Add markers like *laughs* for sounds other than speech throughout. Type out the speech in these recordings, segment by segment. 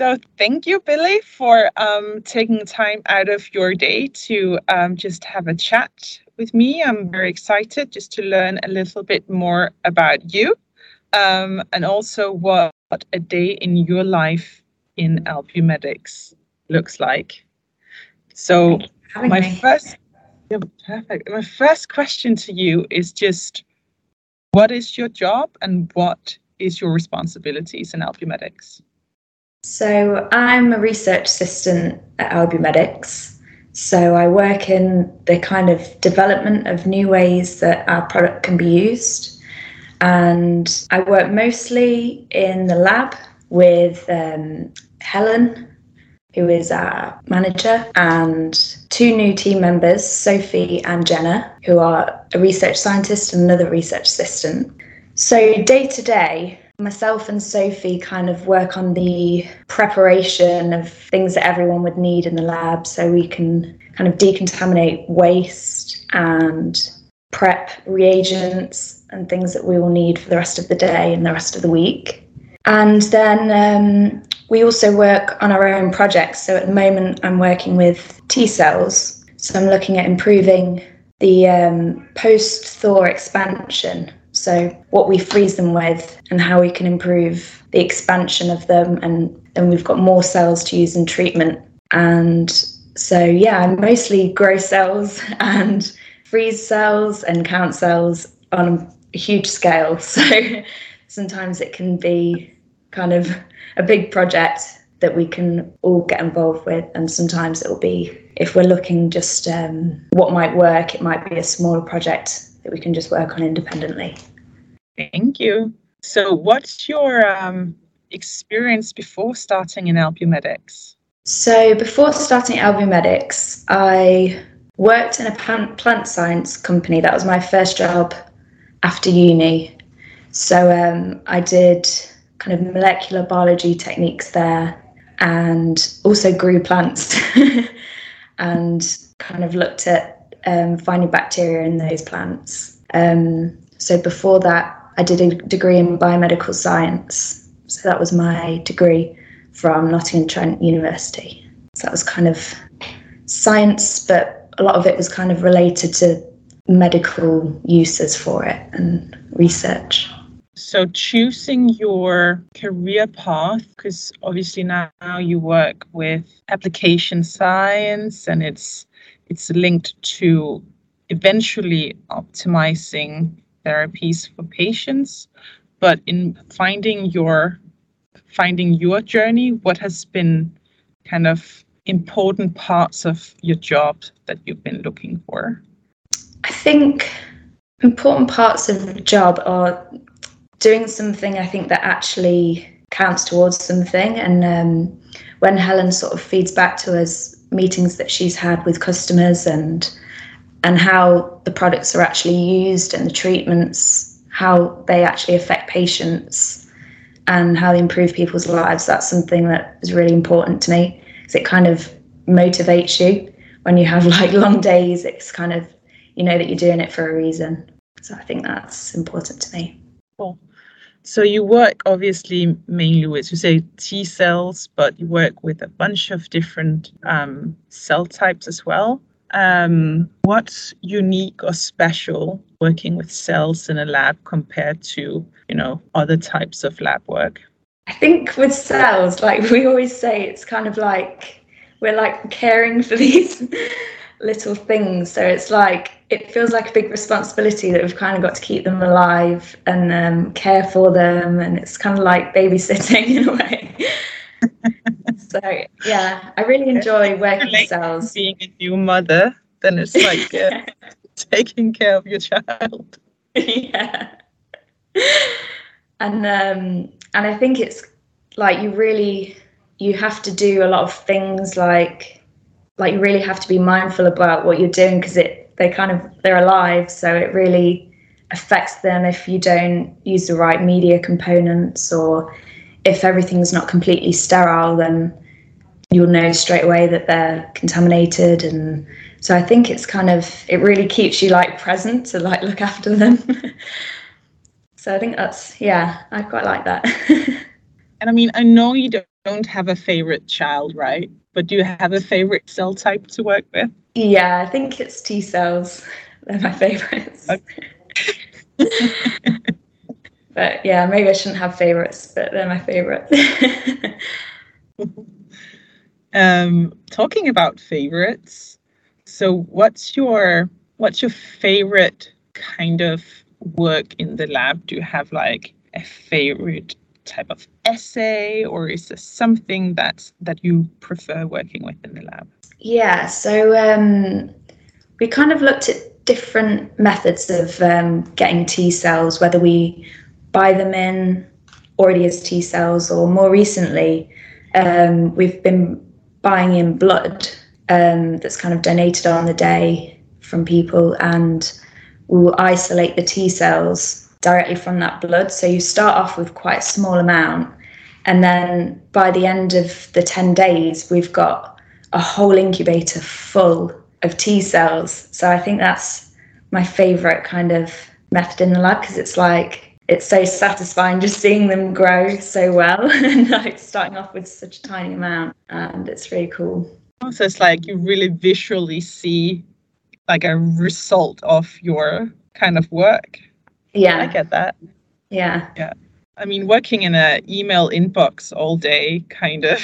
So thank you, Billie, for um, taking time out of your day to um, just have a chat with me. I'm very excited just to learn a little bit more about you um, and also what a day in your life in Albumedix looks like. So my me. first, yeah, perfect. My first question to you is just, what is your job and what is your responsibilities in Albumedix? So I'm a research assistant at Albumedix. So I work in the kind of development of new ways that our product can be used. And I work mostly in the lab with um, Helen, who is our manager, and two new team members, Sophie and Jenna, who are a research scientist and another research assistant. So, day to day, Myself and Sophie kind of work on the preparation of things that everyone would need in the lab so we can kind of decontaminate waste and prep reagents and things that we will need for the rest of the day and the rest of the week. And then um, we also work on our own projects. So at the moment, I'm working with T cells. So I'm looking at improving the um, post thaw expansion so, what we freeze them with and how we can improve the expansion of them. And then we've got more cells to use in treatment. And so, yeah, mostly grow cells *laughs* and freeze cells and count cells on a huge scale. *laughs* So, sometimes it can be kind of a big project that we can all get involved with. And sometimes it will be, if we're looking just um, what might work, it might be a smaller project that we can just work on independently. Thank you. So, what's your um, experience before starting in Albumedix? So, before starting Albumedix, I worked in a plant science company. That was my first job after uni. So, um, I did kind of molecular biology techniques there and also grew plants *laughs* and kind of looked at um, finding bacteria in those plants. Um, so before that, I did a degree in biomedical science. So that was my degree from Nottingham Trent University. So that was kind of science, but a lot of it was kind of related to medical uses for it and research. So choosing your career path, because obviously now you work with application science and it's it's linked to eventually optimizing therapies for patients but in finding your finding your journey what has been kind of important parts of your job that you've been looking for? I think important parts of the job are doing something i think that actually counts towards something. And um, when helen sort of feeds back to us meetings that she's had with customers and and how the products are actually used and the treatments, how they actually affect patients and how they improve people's lives. That's something that is really important to me because it kind of motivates you when you have *laughs* like long days. It's kind of, you know, that you're doing it for a reason. So I think that's important to me. Cool. So you work obviously mainly with, you say T cells, but you work with a bunch of different um, cell types as well. Um, what's unique or special working with cells in a lab compared to, you know, other types of lab work? I think with cells, like we always say, it's kind of like we're like caring for *laughs* these little things. So it's like it feels like a big responsibility that we've kind of got to keep them alive and um, care for them, and it's kind of like babysitting *laughs* in a way. *laughs* so yeah, I really enjoy working with cells. Being a new mother, then it's like *laughs* uh, taking care of your child. *laughs* yeah. And um, and I think it's like you really you have to do a lot of things like like you really have to be mindful about what you're doing because it they kind of they're alive so it really affects them if you don't use the right media components or if everything's not completely sterile, then you'll know straight away that they're contaminated. And so I think it's kind of, it really keeps you like present to like look after them. *laughs* so I think that's, yeah, I quite like that. *laughs* and I mean, I know you don't have a favorite child, right? But do you have a favorite cell type to work with? Yeah, I think it's T cells. *laughs* They're my favorites. Okay. But yeah, maybe I shouldn't have favorites, but they're my favorite. *laughs* um, talking about favorites, so what's your what's your favorite kind of work in the lab? Do you have like a favorite type of assay or is there something that that you prefer working with in the lab? Yeah, so um, we kind of looked at different methods of um, getting T cells, whether we buy them in already as T cells or more recently, um, we've been buying in blood um, that's kind of donated on the day from people and we'll isolate the T cells directly from that blood. So you start off with quite a small amount, and then by the end of the 10 days, we've got a whole incubator full of T cells. So I think that's my favorite kind of method in the lab because it's like it's so satisfying just seeing them grow so well *laughs* and like starting off with such a tiny amount and it's really cool. So it's like you really visually see like a result of your kind of work. Yeah. I get that. Yeah. Yeah. I mean, working in an email inbox all day, kind of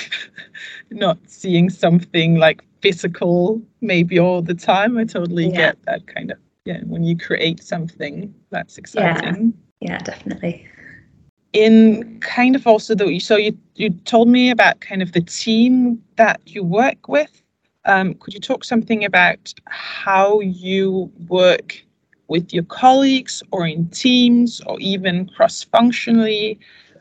*laughs* not seeing something like physical maybe all the time. I totally yeah. get that kind of, yeah, when you create something, that's exciting. Yeah, yeah definitely. In kind of also the, so you, you told me about kind of the team that you work with. Um, could you talk something about how you work with your colleagues or in teams or even cross functionally?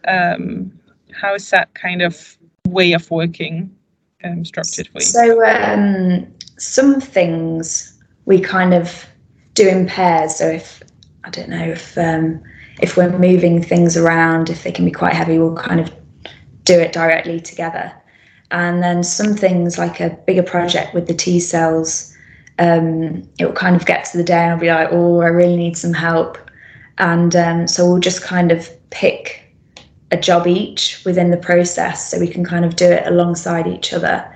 Um, how is that kind of way of working um, structured for you? So, um, some things we kind of do in pairs. So, if I don't know if um, if we're moving things around, if they can be quite heavy, we'll kind of do it directly together. And then some things like a bigger project with the T cells, um, it will kind of get to the day and I'll be like, oh, I really need some help. And um, so we'll just kind of pick a job each within the process so we can kind of do it alongside each other.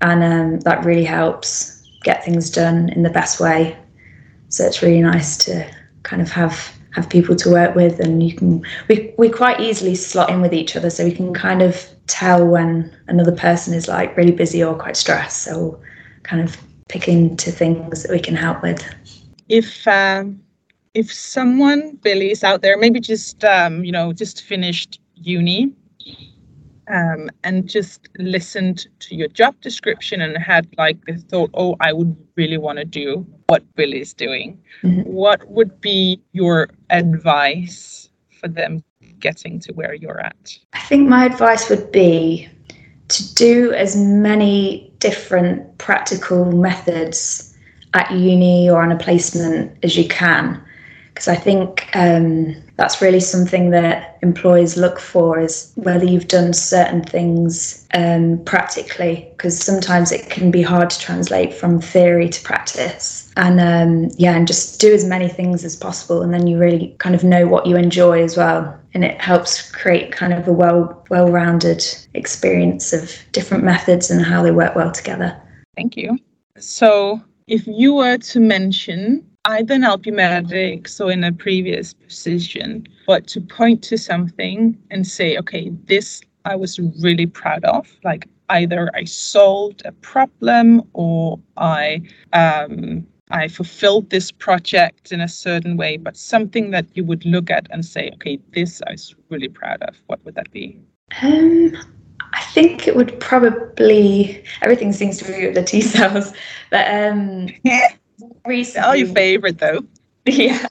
And um, that really helps get things done in the best way. So it's really nice to kind of have have people to work with and you can we, we quite easily slot in with each other so we can kind of tell when another person is like really busy or quite stressed. So kind of pick into things that we can help with. If um, if someone billie is out there maybe just um, you know just finished uni um, and just listened to your job description and had like the thought, oh, I would really want to do what Bill is doing, mm-hmm. what would be your advice for them getting to where you're at? I think my advice would be to do as many different practical methods at uni or on a placement as you can because I think um, that's really something that employers look for is whether you've done certain things um, practically, because sometimes it can be hard to translate from theory to practice. And um, yeah, and just do as many things as possible, and then you really kind of know what you enjoy as well. And it helps create kind of a well well-rounded experience of different methods and how they work well together. Thank you. So, if you were to mention either in Albumedix or in a previous position, but to point to something and say, okay, this I was really proud of. Like either I solved a problem or I um, I fulfilled this project in a certain way, but something that you would look at and say, okay, this I was really proud of. What would that be? Um, I think it would probably everything seems to be with the T cells, but um, *laughs* recently. Oh, your favorite though. *laughs* Yeah.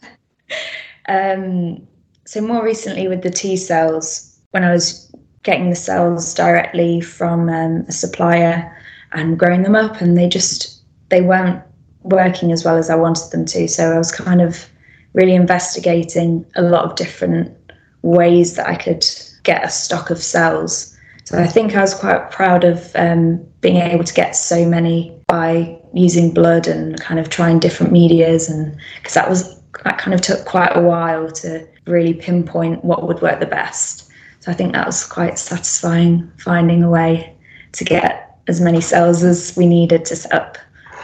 Um, so more recently with the T cells, when I was getting the cells directly from um, a supplier and growing them up, and they just they weren't working as well as I wanted them to. So I was kind of really investigating a lot of different ways that I could get a stock of cells. So I think I was quite proud of um, being able to get so many by using blood and kind of trying different medias and because that was that kind of took quite a while to really pinpoint what would work the best So I think that was quite satisfying finding a way to get as many cells as we needed to set up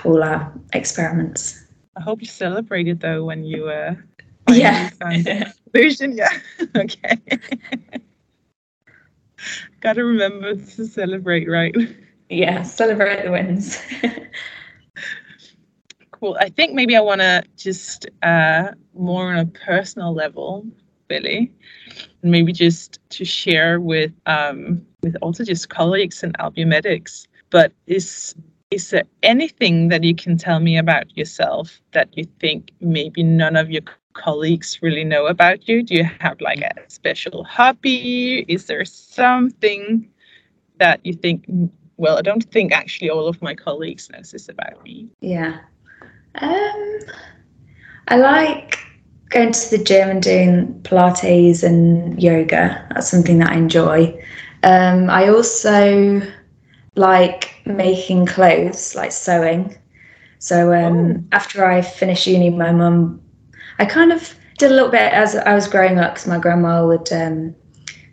all our experiments. I hope you celebrated though when you uh *laughs* yeah conclusion. Yeah. *laughs* okay. *laughs* Gotta remember to celebrate, right? Yeah, celebrate the wins. *laughs* cool. I think maybe I want to just uh, more on a personal level, Billie, and maybe just to share with um, with also just colleagues and Albumedix. But is is there anything that you can tell me about yourself that you think maybe none of your colleagues really know about you? Do you have like a special hobby? Is there something that you think? Well, I don't think actually all of my colleagues know this about me. Yeah. Um, I like going to the gym and doing Pilates and yoga. That's something that I enjoy. Um, I also like making clothes, like sewing. So um, oh. after I finished uni, my mum, I kind of did a little bit as I was growing up because my grandma would um,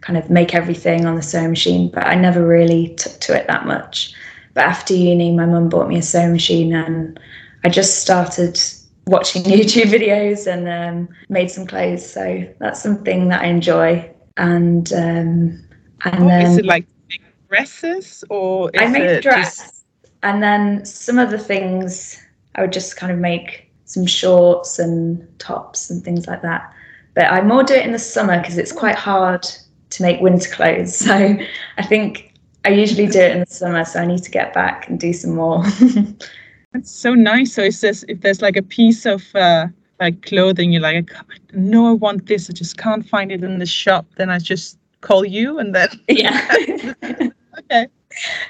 kind of make everything on the sewing machine, but I never really took to it that much. But after uni, my mum bought me a sewing machine and I just started watching *laughs* YouTube videos and um, made some clothes. So that's something that I enjoy. And um, and oh, then is it like dresses or I make a dress, just... and then some of the things I would just kind of make some shorts and tops and things like that. But I more do it in the summer because it's quite hard to make winter clothes. *laughs* So I think I usually do it in the summer. So I need to get back and do some more. *laughs* That's so nice. So it says if there's like a piece of uh, like clothing, you're like, I know I want this, I just can't find it in the shop. Then I just call you and then *laughs* yeah okay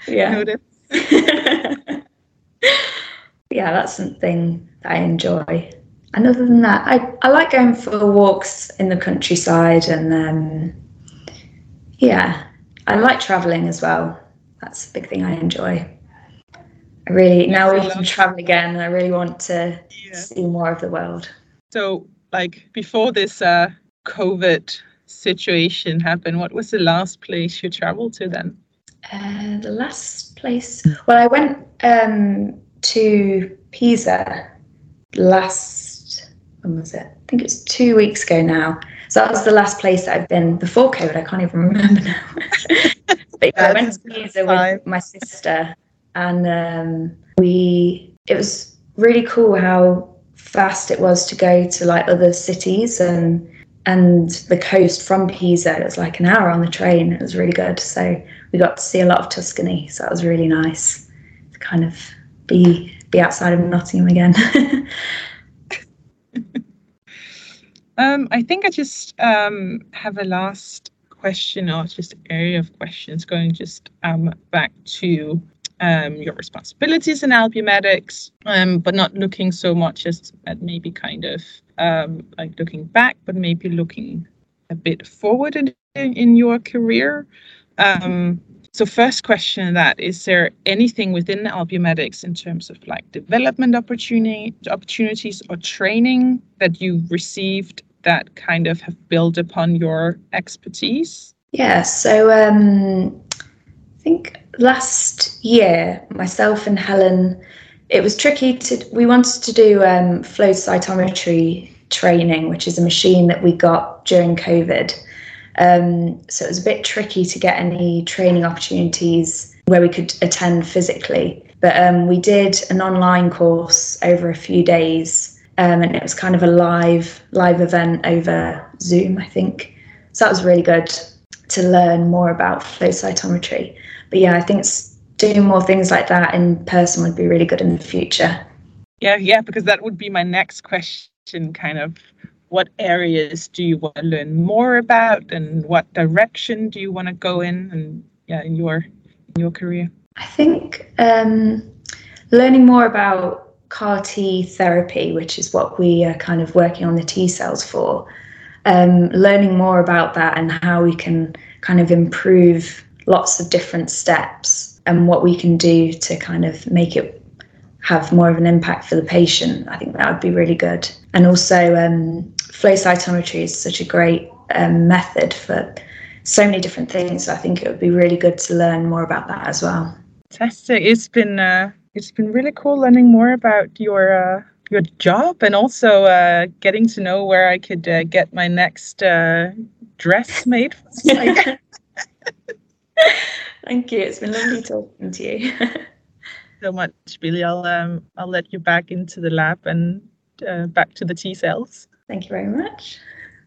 yeah yeah that's something that i enjoy and other than that i, I like going for walks in the countryside and um, yeah i like traveling as well that's a big thing i enjoy i really now we can travel again i really want to yeah. see more of the world so like before this uh covid situation happened, what was the last place you traveled to then? Uh, the last place, well, I went um, to Pisa last, when was it? I think it was two weeks ago now. So that was the last place that I've been before COVID. I can't even remember now. *laughs* but yeah, I went to Pisa with my sister, and um, we. It was really cool how fast it was to go to like other cities and and the coast from Pisa. It was like an hour on the train. It was really good. So we got to see a lot of Tuscany. So that was really nice to kind of be be outside of Nottingham again. *laughs* um, I think I just um, have a last question or just area of questions going just um, back to um, your responsibilities in Albumedix, um, but not looking so much as at maybe kind of um, like looking back, but maybe looking a bit forward in, in your career. Um, so first question that is there anything within Albumedix in terms of like development opportunity opportunities or training that you received that kind of have built upon your expertise? Yeah, so um, I think last year myself and Helen it was tricky to we wanted to do um, flow cytometry training which is a machine that we got during covid um, so it was a bit tricky to get any training opportunities where we could attend physically but um, we did an online course over a few days um, and it was kind of a live live event over zoom i think. So that was really good to learn more about flow cytometry. But yeah i think it's doing more things like that in person would be really good in the future. Yeah, yeah, because that would be my next question kind of what areas do you want to learn more about and what direction do you want to go in and yeah in your in your career? I think um, learning more about CAR T therapy, which is what we are kind of working on the T cells for, um, learning more about that and how we can kind of improve lots of different steps and what we can do to kind of make it have more of an impact for the patient, I think that would be really good. And also, um, flow cytometry is such a great um, method for so many different things. I think it would be really good to learn more about that as well. Fantastic! It's been uh, it's been really cool learning more about your uh, your job and also uh, getting to know where I could uh, get my next uh, dress made. *laughs* Thank you. It's been lovely talking to you. *laughs* so much, Billie. I'll um, I'll let you back into the lab and uh, back to the T cells. Thank you very much.